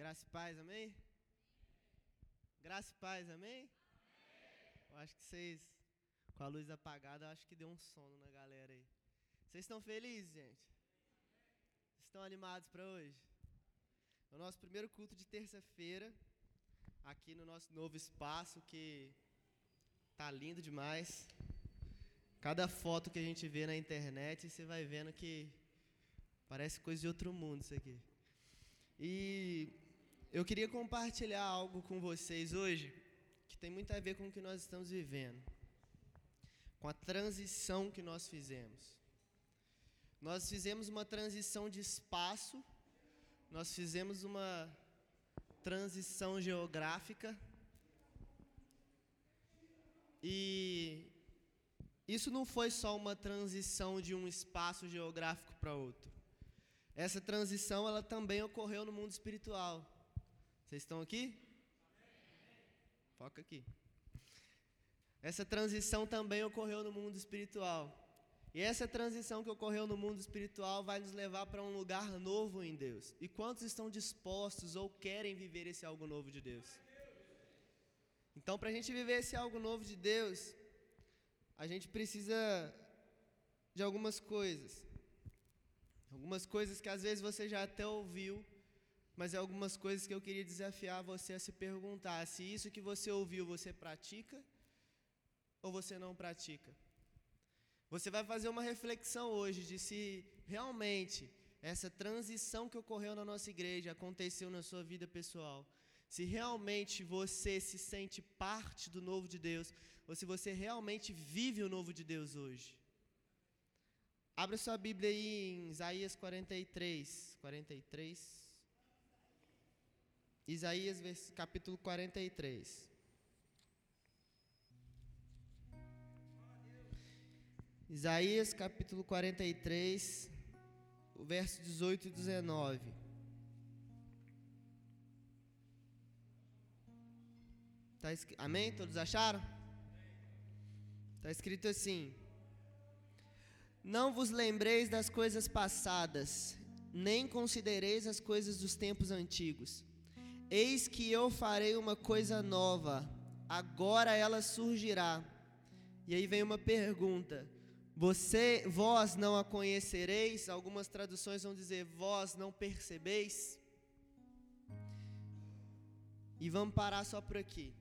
Graça e paz, amém? Graça e paz, amém? Eu acho que vocês, com a luz apagada, acho que deu um sono na galera aí. Vocês estão felizes, gente? Estão animados para hoje? É o nosso primeiro culto de terça-feira, aqui no nosso novo espaço, que tá lindo demais. Cada foto que a gente vê na internet, você vai vendo que parece coisa de outro mundo isso aqui. E eu queria compartilhar algo com vocês hoje que tem muito a ver com o que nós estamos vivendo, com a transição que nós fizemos. Nós fizemos uma transição de espaço, nós fizemos uma transição geográfica e isso não foi só uma transição de um espaço geográfico para outro. Essa transição ela também ocorreu no mundo espiritual. Vocês estão aqui? Foca aqui. Essa transição também ocorreu no mundo espiritual. E essa transição que ocorreu no mundo espiritual vai nos levar para um lugar novo em Deus. E quantos estão dispostos ou querem viver esse algo novo de Deus? Então, para a gente viver esse algo novo de Deus, a gente precisa de algumas coisas. Algumas coisas que às vezes você já até ouviu, mas é algumas coisas que eu queria desafiar você a se perguntar se isso que você ouviu você pratica ou você não pratica. Você vai fazer uma reflexão hoje de se realmente essa transição que ocorreu na nossa igreja aconteceu na sua vida pessoal. Se realmente você se sente parte do novo de Deus, ou se você realmente vive o novo de Deus hoje. Abra sua Bíblia aí em Isaías 43. 43. Isaías capítulo 43. Isaías capítulo 43, o verso 18 e 19. Tá, amém? Todos acharam? Está escrito assim: não vos lembreis das coisas passadas, nem considereis as coisas dos tempos antigos. Eis que eu farei uma coisa nova, agora ela surgirá. E aí vem uma pergunta: Você, vós não a conhecereis? Algumas traduções vão dizer: Vós não percebeis? E vamos parar só por aqui.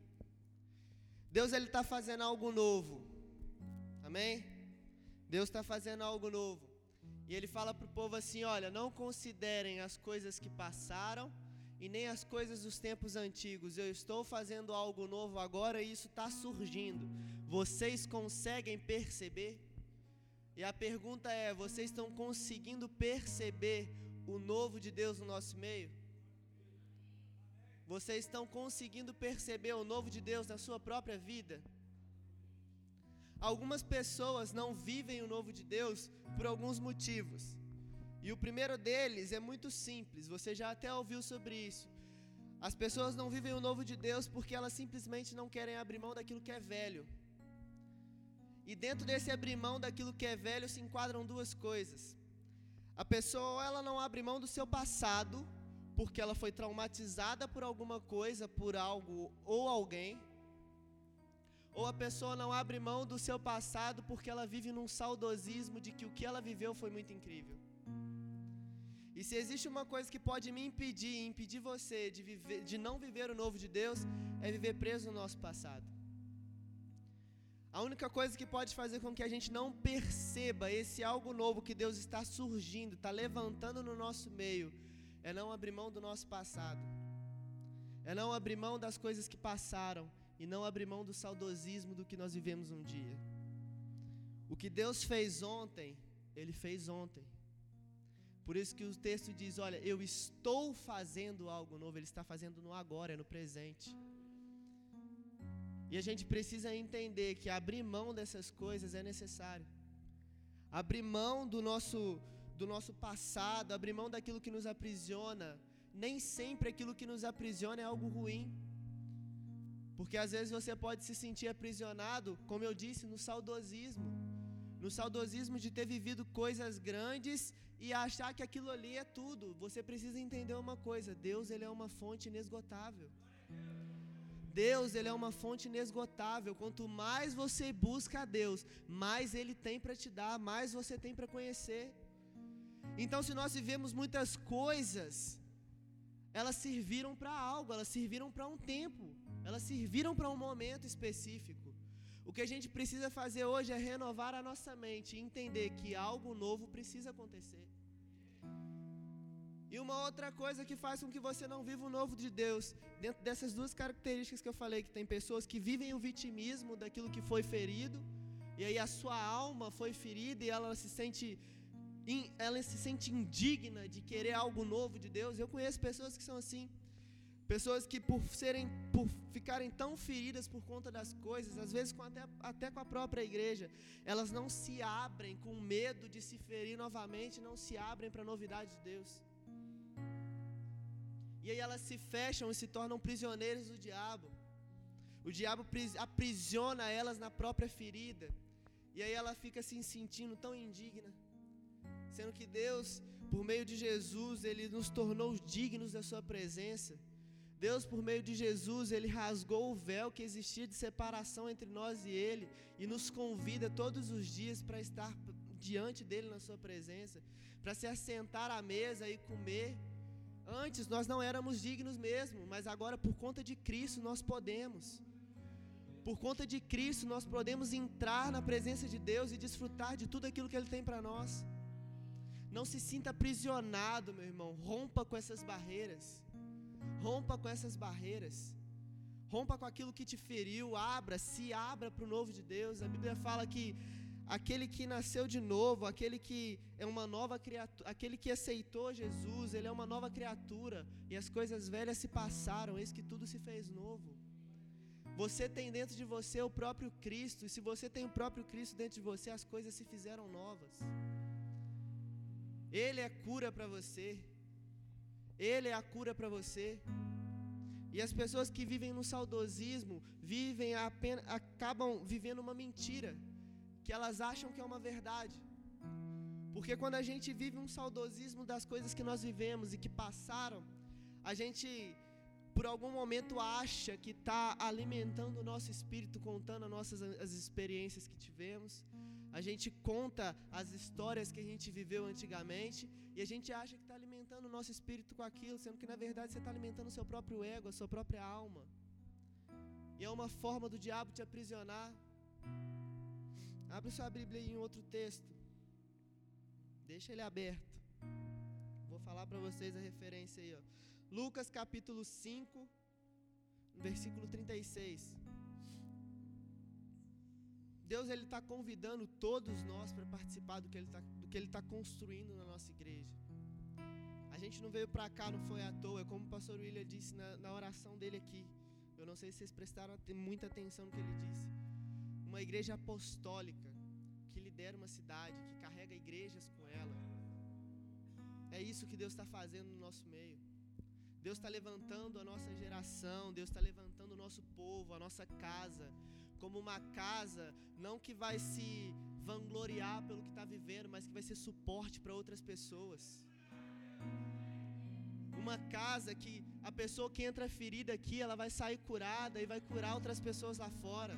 Deus ele está fazendo algo novo. Amém? Deus está fazendo algo novo. E ele fala para o povo assim: olha, não considerem as coisas que passaram e nem as coisas dos tempos antigos. Eu estou fazendo algo novo agora e isso está surgindo. Vocês conseguem perceber? E a pergunta é: vocês estão conseguindo perceber o novo de Deus no nosso meio? Vocês estão conseguindo perceber o novo de Deus na sua própria vida? Algumas pessoas não vivem o novo de Deus por alguns motivos. E o primeiro deles é muito simples, você já até ouviu sobre isso. As pessoas não vivem o novo de Deus porque elas simplesmente não querem abrir mão daquilo que é velho. E dentro desse abrir mão daquilo que é velho se enquadram duas coisas. A pessoa ela não abre mão do seu passado porque ela foi traumatizada por alguma coisa, por algo ou alguém ou a pessoa não abre mão do seu passado porque ela vive num saudosismo de que o que ela viveu foi muito incrível. E se existe uma coisa que pode me impedir, impedir você de, viver, de não viver o novo de Deus, é viver preso no nosso passado. A única coisa que pode fazer com que a gente não perceba esse algo novo que Deus está surgindo, está levantando no nosso meio, é não abrir mão do nosso passado, é não abrir mão das coisas que passaram, e não abrir mão do saudosismo do que nós vivemos um dia. O que Deus fez ontem, Ele fez ontem. Por isso que o texto diz: Olha, eu estou fazendo algo novo, Ele está fazendo no agora, no presente. E a gente precisa entender que abrir mão dessas coisas é necessário. Abrir mão do nosso, do nosso passado, abrir mão daquilo que nos aprisiona. Nem sempre aquilo que nos aprisiona é algo ruim. Porque às vezes você pode se sentir aprisionado, como eu disse, no saudosismo. No saudosismo de ter vivido coisas grandes e achar que aquilo ali é tudo. Você precisa entender uma coisa: Deus ele é uma fonte inesgotável. Deus ele é uma fonte inesgotável. Quanto mais você busca a Deus, mais Ele tem para te dar, mais você tem para conhecer. Então, se nós vivemos muitas coisas, elas serviram para algo, elas serviram para um tempo, elas serviram para um momento específico. O que a gente precisa fazer hoje é renovar a nossa mente e entender que algo novo precisa acontecer. E uma outra coisa que faz com que você não viva o novo de Deus, dentro dessas duas características que eu falei, que tem pessoas que vivem o vitimismo daquilo que foi ferido, e aí a sua alma foi ferida e ela se sente ela se sente indigna de querer algo novo de Deus. Eu conheço pessoas que são assim. Pessoas que por serem, por ficarem tão feridas por conta das coisas, às vezes com até, até com a própria igreja, elas não se abrem com medo de se ferir novamente, não se abrem para a novidade de Deus. E aí elas se fecham e se tornam prisioneiras do diabo. O diabo aprisiona elas na própria ferida. E aí ela fica se sentindo tão indigna. Sendo que Deus, por meio de Jesus, Ele nos tornou dignos da Sua presença. Deus, por meio de Jesus, Ele rasgou o véu que existia de separação entre nós e Ele e nos convida todos os dias para estar diante dEle na Sua presença, para se assentar à mesa e comer. Antes nós não éramos dignos mesmo, mas agora por conta de Cristo nós podemos. Por conta de Cristo nós podemos entrar na presença de Deus e desfrutar de tudo aquilo que Ele tem para nós. Não se sinta aprisionado, meu irmão. Rompa com essas barreiras. Rompa com essas barreiras. Rompa com aquilo que te feriu. Abra, se abra para o novo de Deus. A Bíblia fala que aquele que nasceu de novo, aquele que é uma nova criatura, aquele que aceitou Jesus, ele é uma nova criatura. E as coisas velhas se passaram, eis que tudo se fez novo. Você tem dentro de você o próprio Cristo, e se você tem o próprio Cristo dentro de você, as coisas se fizeram novas. Ele é cura para você. Ele é a cura para você. E as pessoas que vivem no saudosismo vivem apenas, acabam vivendo uma mentira que elas acham que é uma verdade. Porque quando a gente vive um saudosismo das coisas que nós vivemos e que passaram, a gente por algum momento acha que está alimentando o nosso espírito, contando as nossas as experiências que tivemos. A gente conta as histórias que a gente viveu antigamente e a gente acha que está alimentando o nosso espírito com aquilo, sendo que na verdade você está alimentando o seu próprio ego, a sua própria alma. E é uma forma do diabo te aprisionar. Abre sua Bíblia em outro texto. Deixa ele aberto. Vou falar para vocês a referência aí, ó. Lucas capítulo 5, versículo 36. Deus ele está convidando todos nós para participar do que ele está está construindo na nossa igreja. A gente não veio para cá, não foi à toa, é como o pastor William disse na, na oração dele aqui. Eu não sei se vocês prestaram muita atenção no que ele disse. Uma igreja apostólica que lidera uma cidade, que carrega igrejas com ela. É isso que Deus está fazendo no nosso meio. Deus está levantando a nossa geração, Deus está levantando o nosso povo, a nossa casa, como uma casa, não que vai se vangloriar pelo que está vivendo, mas que vai ser suporte para outras pessoas. Uma casa que a pessoa que entra ferida aqui, ela vai sair curada e vai curar outras pessoas lá fora.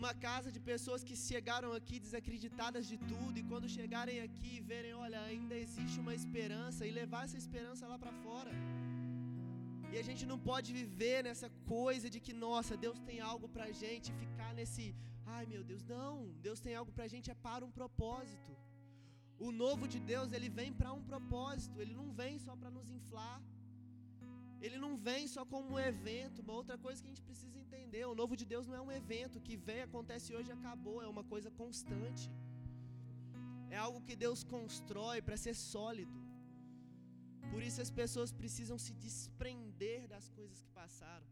Uma casa de pessoas que chegaram aqui desacreditadas de tudo e quando chegarem aqui verem, olha, ainda existe uma esperança e levar essa esperança lá para fora. E a gente não pode viver nessa coisa de que, nossa, Deus tem algo pra gente, ficar nesse, ai meu Deus, não, Deus tem algo pra gente é para um propósito. O novo de Deus, ele vem para um propósito, ele não vem só para nos inflar. Ele não vem só como um evento, uma outra coisa que a gente precisa entender, o novo de Deus não é um evento que vem, acontece hoje e acabou, é uma coisa constante. É algo que Deus constrói para ser sólido. Por isso as pessoas precisam se desprender das coisas que passaram.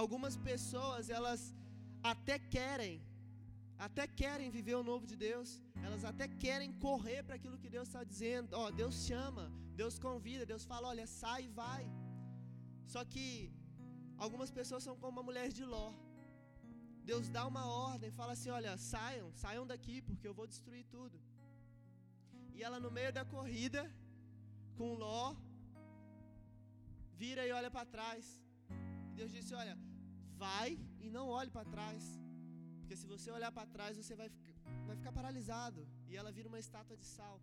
Algumas pessoas, elas até querem, até querem viver o novo de Deus, elas até querem correr para aquilo que Deus está dizendo. Ó, oh, Deus chama, Deus convida, Deus fala: olha, sai e vai. Só que algumas pessoas são como a mulher de Ló. Deus dá uma ordem, fala assim: olha, saiam, saiam daqui, porque eu vou destruir tudo. E ela no meio da corrida, com Ló, vira e olha para trás. Deus disse: Olha, vai e não olhe para trás. Porque se você olhar para trás, você vai, vai ficar paralisado. E ela vira uma estátua de sal.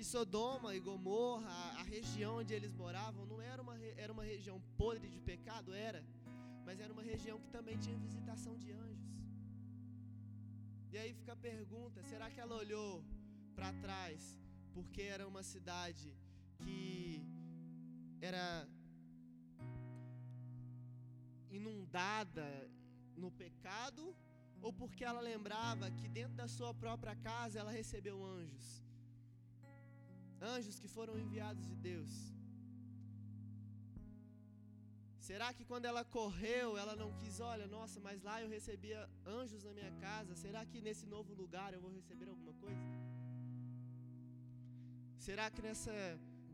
E Sodoma e Gomorra, a, a região onde eles moravam, não era uma, era uma região podre de pecado, era. Mas era uma região que também tinha visitação de anjos. E aí fica a pergunta: será que ela olhou para trás porque era uma cidade que era inundada no pecado ou porque ela lembrava que dentro da sua própria casa ela recebeu anjos? Anjos que foram enviados de Deus. Será que quando ela correu, ela não quis, olha, nossa, mas lá eu recebia anjos na minha casa, será que nesse novo lugar eu vou receber alguma coisa? Será que nessa,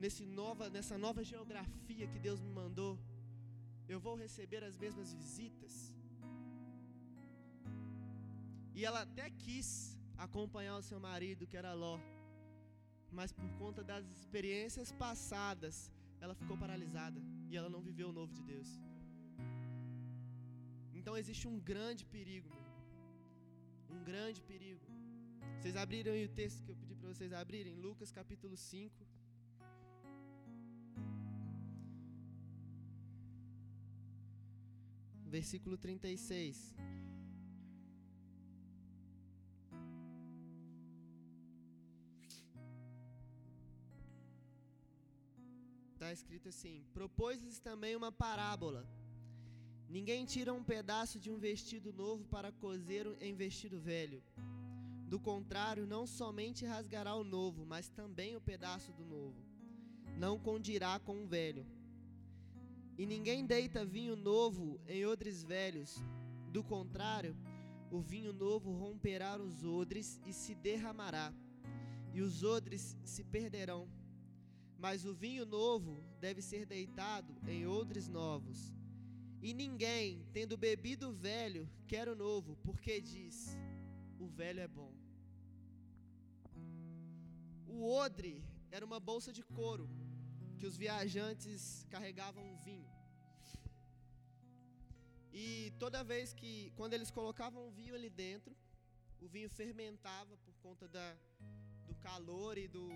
nesse nova, nessa nova geografia que Deus me mandou, eu vou receber as mesmas visitas? E ela até quis acompanhar o seu marido, que era Ló, mas por conta das experiências passadas, ela ficou paralisada e ela não viveu o novo de Deus. Então existe um grande perigo, meu irmão. Um grande perigo. Vocês abriram aí o texto que eu pedi para vocês abrirem, Lucas capítulo 5. Versículo 36. Está escrito assim: Propôs-lhes também uma parábola. Ninguém tira um pedaço de um vestido novo para cozer em vestido velho. Do contrário, não somente rasgará o novo, mas também o pedaço do novo. Não condirá com o velho. E ninguém deita vinho novo em odres velhos. Do contrário, o vinho novo romperá os odres e se derramará, e os odres se perderão. Mas o vinho novo deve ser deitado em odres novos. E ninguém, tendo bebido o velho, quer o novo, porque diz: o velho é O odre era uma bolsa de couro que os viajantes carregavam vinho. E toda vez que, quando eles colocavam o vinho ali dentro, o vinho fermentava por conta da, do calor e do,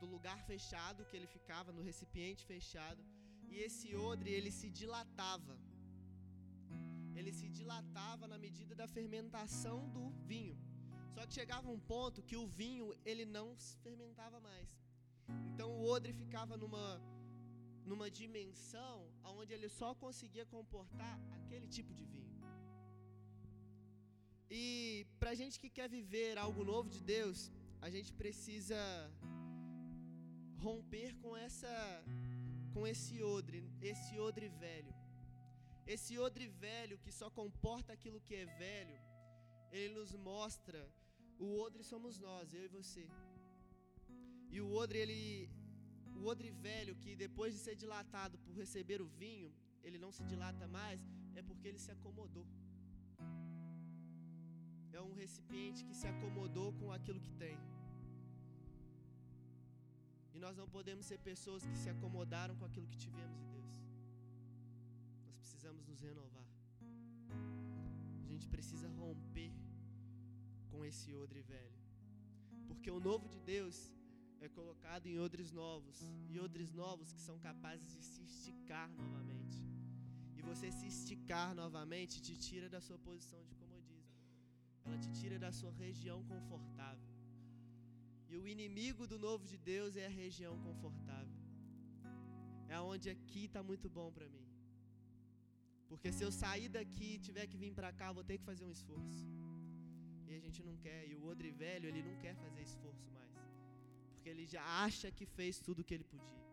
do lugar fechado que ele ficava, no recipiente fechado. E esse odre, ele se dilatava. Ele se dilatava na medida da fermentação do vinho. Só que chegava um ponto que o vinho, ele não fermentava mais. Então o odre ficava numa numa dimensão onde ele só conseguia comportar aquele tipo de vinho. E para a gente que quer viver algo novo de Deus, a gente precisa romper com essa com esse odre, esse odre velho. Esse odre velho que só comporta aquilo que é velho, ele nos mostra o odre somos nós, eu e você. E o odre ele o odre velho que depois de ser dilatado por receber o vinho, ele não se dilata mais, é porque ele se acomodou. É um recipiente que se acomodou com aquilo que tem. E nós não podemos ser pessoas que se acomodaram com aquilo que tivemos de Deus. Nós precisamos nos renovar. A gente precisa romper com esse odre velho. Porque o novo de Deus é colocado em odres novos, e odres novos que são capazes de se esticar novamente. E você se esticar novamente te tira da sua posição de comodismo. Ela te tira da sua região confortável. E o inimigo do novo de Deus é a região confortável. É onde aqui está muito bom para mim. Porque se eu sair daqui e tiver que vir para cá, vou ter que fazer um esforço. E a gente não quer. E o odre velho, ele não quer fazer esforço mais. Porque ele já acha que fez tudo o que ele podia.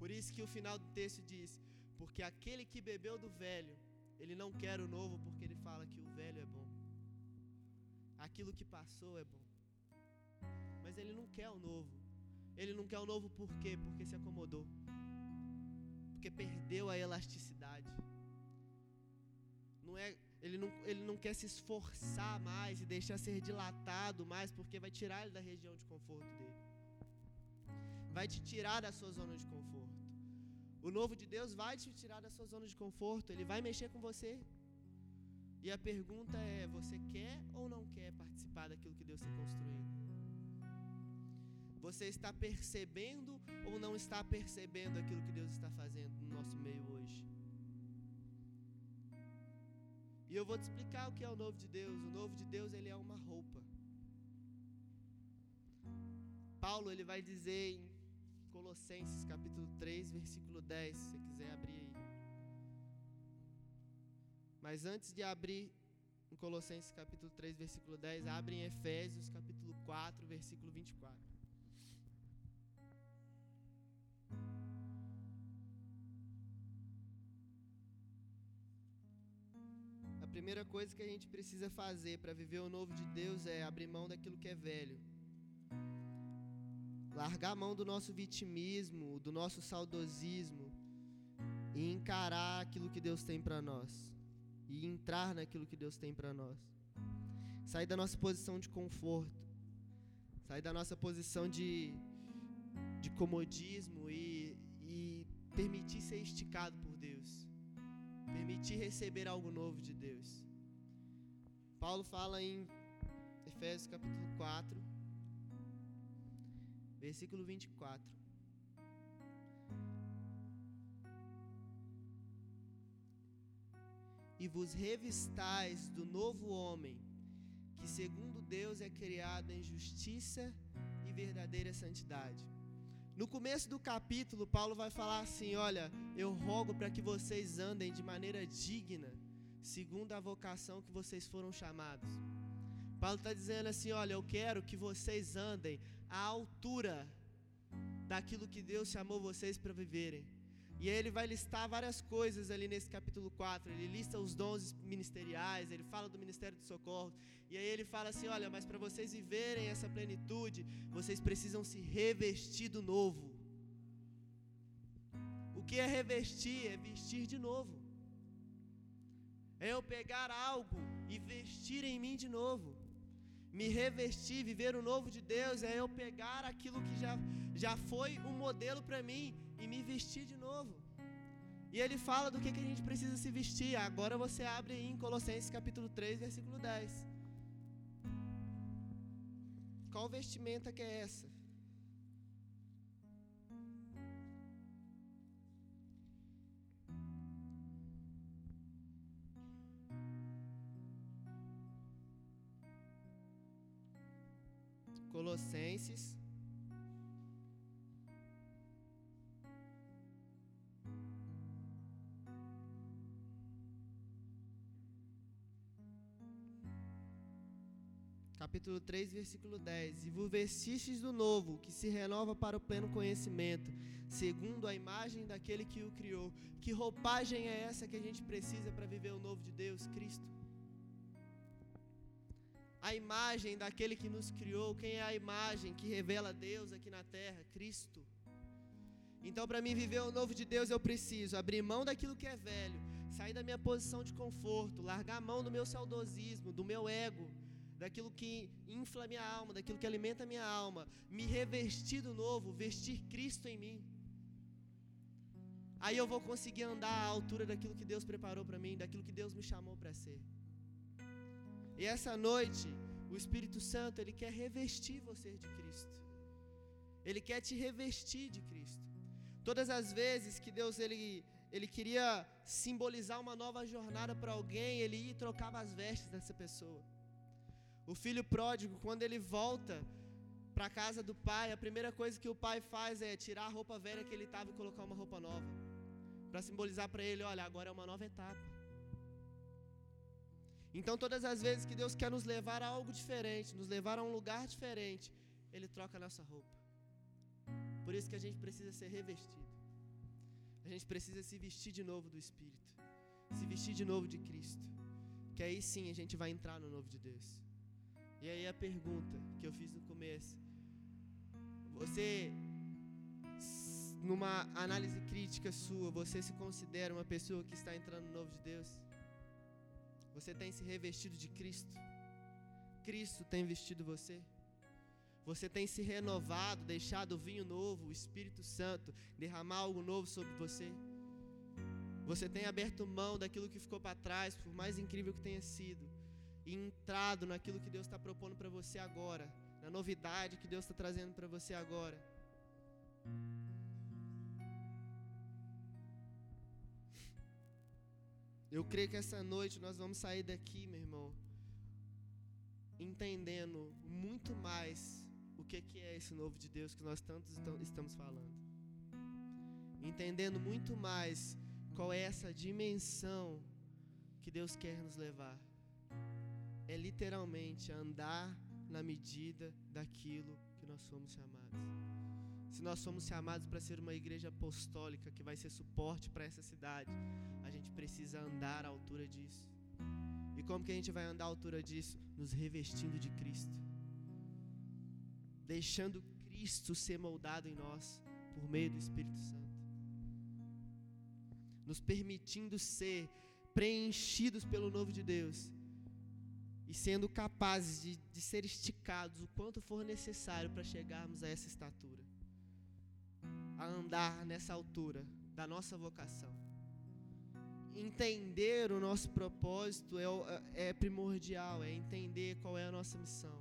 Por isso que o final do texto diz: Porque aquele que bebeu do velho, ele não quer o novo, porque ele fala que o velho é bom. Aquilo que passou é bom. Mas ele não quer o novo. Ele não quer o novo por quê? Porque se acomodou. Porque perdeu a elasticidade. Não é, ele não, ele não quer se esforçar mais e deixar ser dilatado mais, porque vai tirar ele da região de conforto dele. Vai te tirar da sua zona de conforto. O novo de Deus vai te tirar da sua zona de conforto, ele vai mexer com você. E a pergunta é: você quer ou não quer participar daquilo que Deus está construindo? Você está percebendo ou não está percebendo aquilo que Deus está fazendo no nosso meio hoje? E eu vou te explicar o que é o novo de Deus. O novo de Deus ele é uma roupa. Paulo ele vai dizer em Colossenses capítulo 3, versículo 10, se você quiser abrir aí. Mas antes de abrir em Colossenses capítulo 3, versículo 10, abre em Efésios capítulo 4, versículo 24. Primeira coisa que a gente precisa fazer para viver o novo de Deus é abrir mão daquilo que é velho. Largar a mão do nosso vitimismo, do nosso saudosismo e encarar aquilo que Deus tem para nós. E entrar naquilo que Deus tem para nós. Sair da nossa posição de conforto. Sair da nossa posição de, de comodismo e, e permitir ser esticado por permitir receber algo novo de Deus. Paulo fala em Efésios capítulo 4, versículo 24. E vos revistais do novo homem, que segundo Deus é criado em justiça e verdadeira santidade. No começo do capítulo, Paulo vai falar assim: Olha, eu rogo para que vocês andem de maneira digna, segundo a vocação que vocês foram chamados. Paulo está dizendo assim: Olha, eu quero que vocês andem à altura daquilo que Deus chamou vocês para viverem. E aí ele vai listar várias coisas ali nesse capítulo 4. Ele lista os dons ministeriais, ele fala do ministério de socorro. E aí ele fala assim: olha, mas para vocês viverem essa plenitude, vocês precisam se revestir do novo. O que é revestir? É vestir de novo. É eu pegar algo e vestir em mim de novo. Me revestir, viver o novo de Deus, é eu pegar aquilo que já, já foi um modelo para mim e me vestir de novo. E ele fala do que, que a gente precisa se vestir. Agora você abre aí em Colossenses capítulo 3, versículo 10. Qual vestimenta que é essa? Colossenses capítulo 3, versículo 10. E vos vestistes do novo, que se renova para o pleno conhecimento, segundo a imagem daquele que o criou. Que roupagem é essa que a gente precisa para viver o novo de Deus, Cristo? A imagem daquele que nos criou, quem é a imagem que revela Deus aqui na terra? Cristo. Então, para mim viver o novo de Deus, eu preciso abrir mão daquilo que é velho, sair da minha posição de conforto, largar a mão do meu saudosismo, do meu ego, daquilo que infla minha alma, daquilo que alimenta minha alma, me revestir do novo, vestir Cristo em mim. Aí eu vou conseguir andar à altura daquilo que Deus preparou para mim, daquilo que Deus me chamou para ser. E essa noite, o Espírito Santo, ele quer revestir você de Cristo. Ele quer te revestir de Cristo. Todas as vezes que Deus ele ele queria simbolizar uma nova jornada para alguém, ele ia e trocava as vestes dessa pessoa. O filho pródigo, quando ele volta para a casa do pai, a primeira coisa que o pai faz é tirar a roupa velha que ele estava e colocar uma roupa nova. Para simbolizar para ele: olha, agora é uma nova etapa. Então, todas as vezes que Deus quer nos levar a algo diferente, nos levar a um lugar diferente, Ele troca a nossa roupa. Por isso que a gente precisa ser revestido. A gente precisa se vestir de novo do Espírito, se vestir de novo de Cristo. Que aí sim a gente vai entrar no novo de Deus. E aí a pergunta que eu fiz no começo: você, numa análise crítica sua, você se considera uma pessoa que está entrando no novo de Deus? Você tem se revestido de Cristo? Cristo tem vestido você? Você tem se renovado, deixado o vinho novo, o Espírito Santo derramar algo novo sobre você? Você tem aberto mão daquilo que ficou para trás, por mais incrível que tenha sido, e entrado naquilo que Deus está propondo para você agora, na novidade que Deus está trazendo para você agora. Eu creio que essa noite nós vamos sair daqui, meu irmão, entendendo muito mais o que, que é esse novo de Deus que nós tantos estamos falando. Entendendo muito mais qual é essa dimensão que Deus quer nos levar. É literalmente andar na medida daquilo que nós somos chamados. Se nós somos chamados para ser uma igreja apostólica que vai ser suporte para essa cidade, a gente precisa andar à altura disso. E como que a gente vai andar à altura disso? Nos revestindo de Cristo. Deixando Cristo ser moldado em nós por meio do Espírito Santo. Nos permitindo ser preenchidos pelo novo de Deus e sendo capazes de, de ser esticados o quanto for necessário para chegarmos a essa estatura, a andar nessa altura da nossa vocação. Entender o nosso propósito é, é primordial, é entender qual é a nossa missão.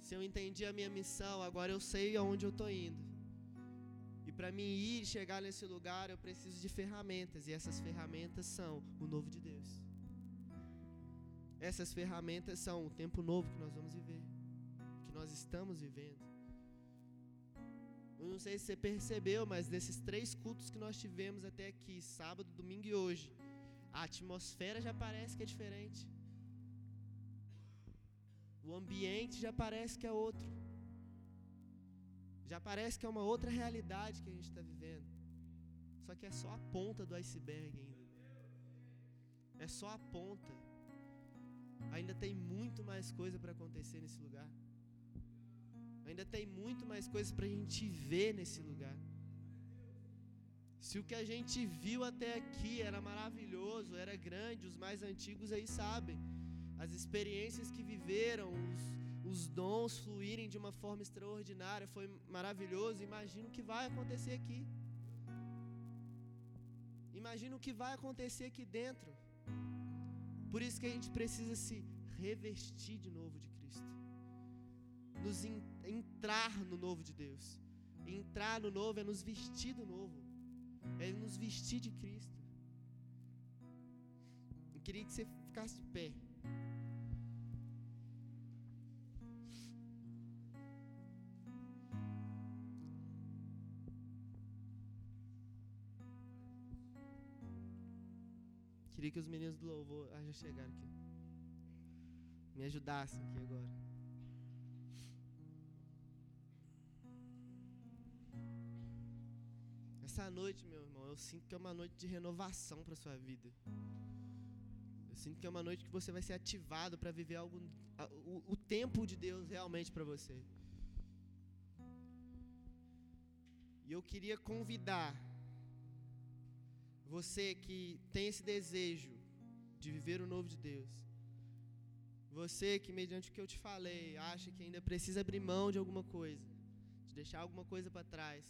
Se eu entendi a minha missão, agora eu sei aonde eu estou indo. E para mim ir e chegar nesse lugar, eu preciso de ferramentas, e essas ferramentas são o novo de Deus. Essas ferramentas são o tempo novo que nós vamos viver, que nós estamos vivendo. Eu não sei se você percebeu, mas desses três cultos que nós tivemos até aqui, sábado, domingo e hoje, a atmosfera já parece que é diferente. O ambiente já parece que é outro. Já parece que é uma outra realidade que a gente está vivendo. Só que é só a ponta do iceberg ainda. É só a ponta. Ainda tem muito mais coisa para acontecer nesse lugar. Ainda tem muito mais coisas para a gente ver nesse lugar. Se o que a gente viu até aqui era maravilhoso, era grande, os mais antigos aí sabem. As experiências que viveram, os, os dons fluírem de uma forma extraordinária, foi maravilhoso. Imagina o que vai acontecer aqui. Imagina o que vai acontecer aqui dentro. Por isso que a gente precisa se revestir de novo de Cristo. Nos in, entrar no novo de Deus. Entrar no novo é nos vestir do novo. É nos vestir de Cristo. Eu queria que você ficasse de pé. Queria que os meninos do louvor ah, já chegaram aqui. Me ajudassem aqui agora. Essa noite, meu irmão, eu sinto que é uma noite de renovação para sua vida. Eu sinto que é uma noite que você vai ser ativado para viver algo, o, o tempo de Deus realmente para você. E eu queria convidar você que tem esse desejo de viver o novo de Deus. Você que, mediante o que eu te falei, acha que ainda precisa abrir mão de alguma coisa, de deixar alguma coisa para trás.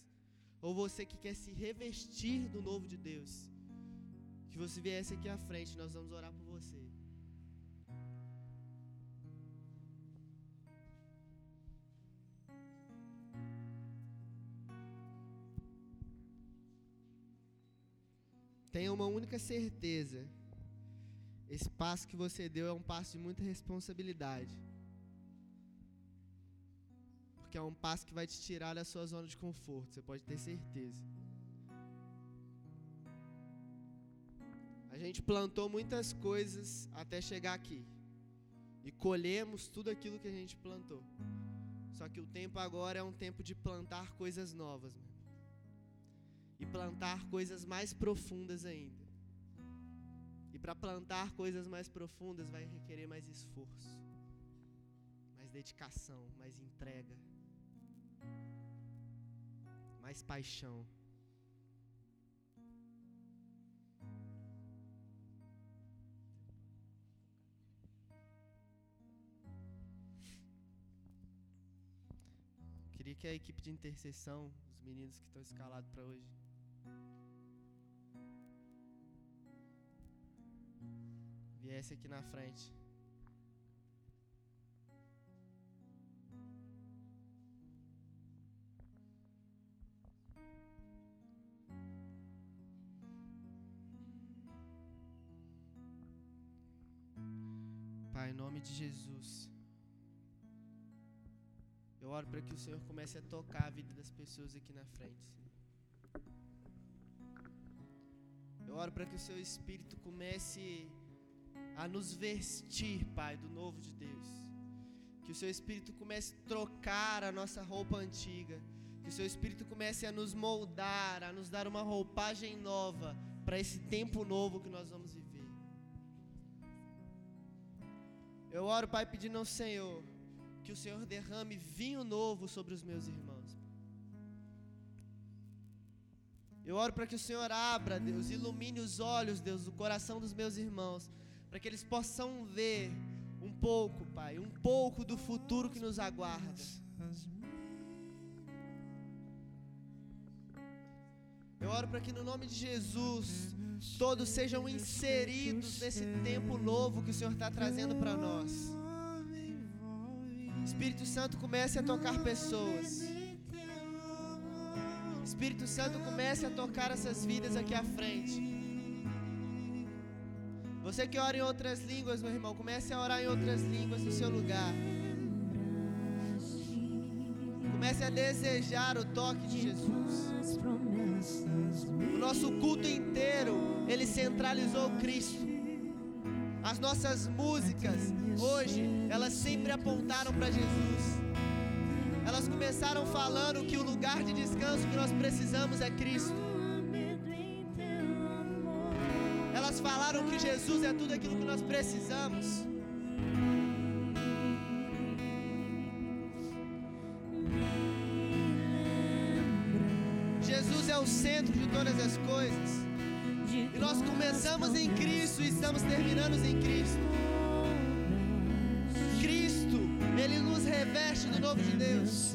Ou você que quer se revestir do novo de Deus. Que você viesse aqui à frente, nós vamos orar por Tenha uma única certeza. Esse passo que você deu é um passo de muita responsabilidade. Porque é um passo que vai te tirar da sua zona de conforto, você pode ter certeza. A gente plantou muitas coisas até chegar aqui. E colhemos tudo aquilo que a gente plantou. Só que o tempo agora é um tempo de plantar coisas novas e plantar coisas mais profundas ainda. E para plantar coisas mais profundas vai requerer mais esforço, mais dedicação, mais entrega, mais paixão. Queria que a equipe de intercessão, os meninos que estão escalados para hoje, viesse aqui na frente. Pai, em nome de Jesus. Eu oro para que o Senhor comece a tocar a vida das pessoas aqui na frente. Senhor. Eu oro para que o seu Espírito comece a nos vestir, Pai, do novo de Deus. Que o seu Espírito comece a trocar a nossa roupa antiga. Que o seu Espírito comece a nos moldar, a nos dar uma roupagem nova para esse tempo novo que nós vamos viver. Eu oro, Pai, pedindo ao Senhor que o Senhor derrame vinho novo sobre os meus irmãos. Eu oro para que o Senhor abra, Deus, ilumine os olhos, Deus, do coração dos meus irmãos, para que eles possam ver um pouco, Pai, um pouco do futuro que nos aguarda. Eu oro para que no nome de Jesus todos sejam inseridos nesse tempo novo que o Senhor está trazendo para nós. Espírito Santo comece a tocar pessoas. Espírito Santo comece a tocar essas vidas aqui à frente. Você que ora em outras línguas, meu irmão, comece a orar em outras línguas no seu lugar. Comece a desejar o toque de Jesus. O nosso culto inteiro, ele centralizou Cristo. As nossas músicas hoje, elas sempre apontaram para Jesus. Elas começaram falando que o lugar de descanso que nós precisamos é Cristo. Jesus é tudo aquilo que nós precisamos. Jesus é o centro de todas as coisas. E nós começamos em Cristo e estamos terminando em Cristo. Cristo, Ele nos reveste do novo de Deus.